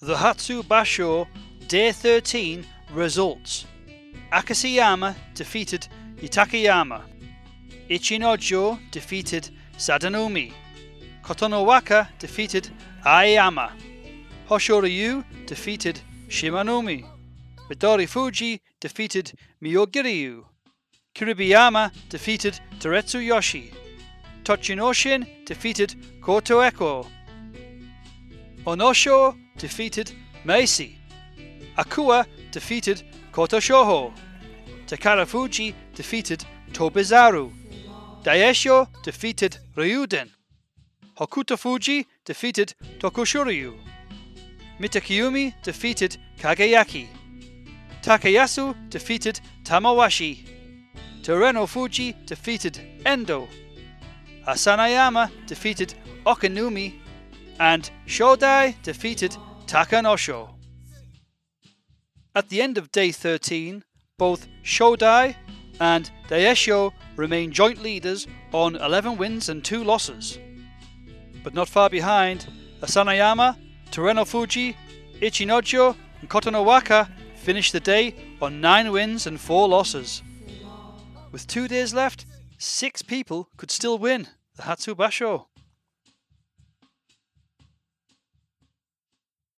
The Hatsu Basho Day 13 results. Akiseyama defeated Itakayama. Ichinojo defeated Sadanoumi. Kotonowaka defeated Aoiyama. Hoshoryu defeated Shimanoumi. Midori Fuji defeated Myogiryu. Kiribayama defeated Terutsuyoshi. Tochinoshin defeated Kotoeko. Onosho defeated Meisei. Akua defeated Kotoshoho. Takara Fuji defeated Tobizaru. Daisho defeated Ryuden. Hokutofuji defeated Tokushoryu. Mitakeumi defeated Kagayaki. Takayasu defeated Tamawashi. Terunofuji defeated Endo. Asanoyama defeated Okinoumi. And Shodai defeated Takanosho. At the end of day 13, both Shodai and Daisho remain joint leaders on 11 wins and 2 losses. But not far behind, Asanoyama, Tereno Fuji, Ichinojo, and Kotonowaka finish the day on 9 wins and 4 losses. With two days left, six people could still win the Hatsubasho.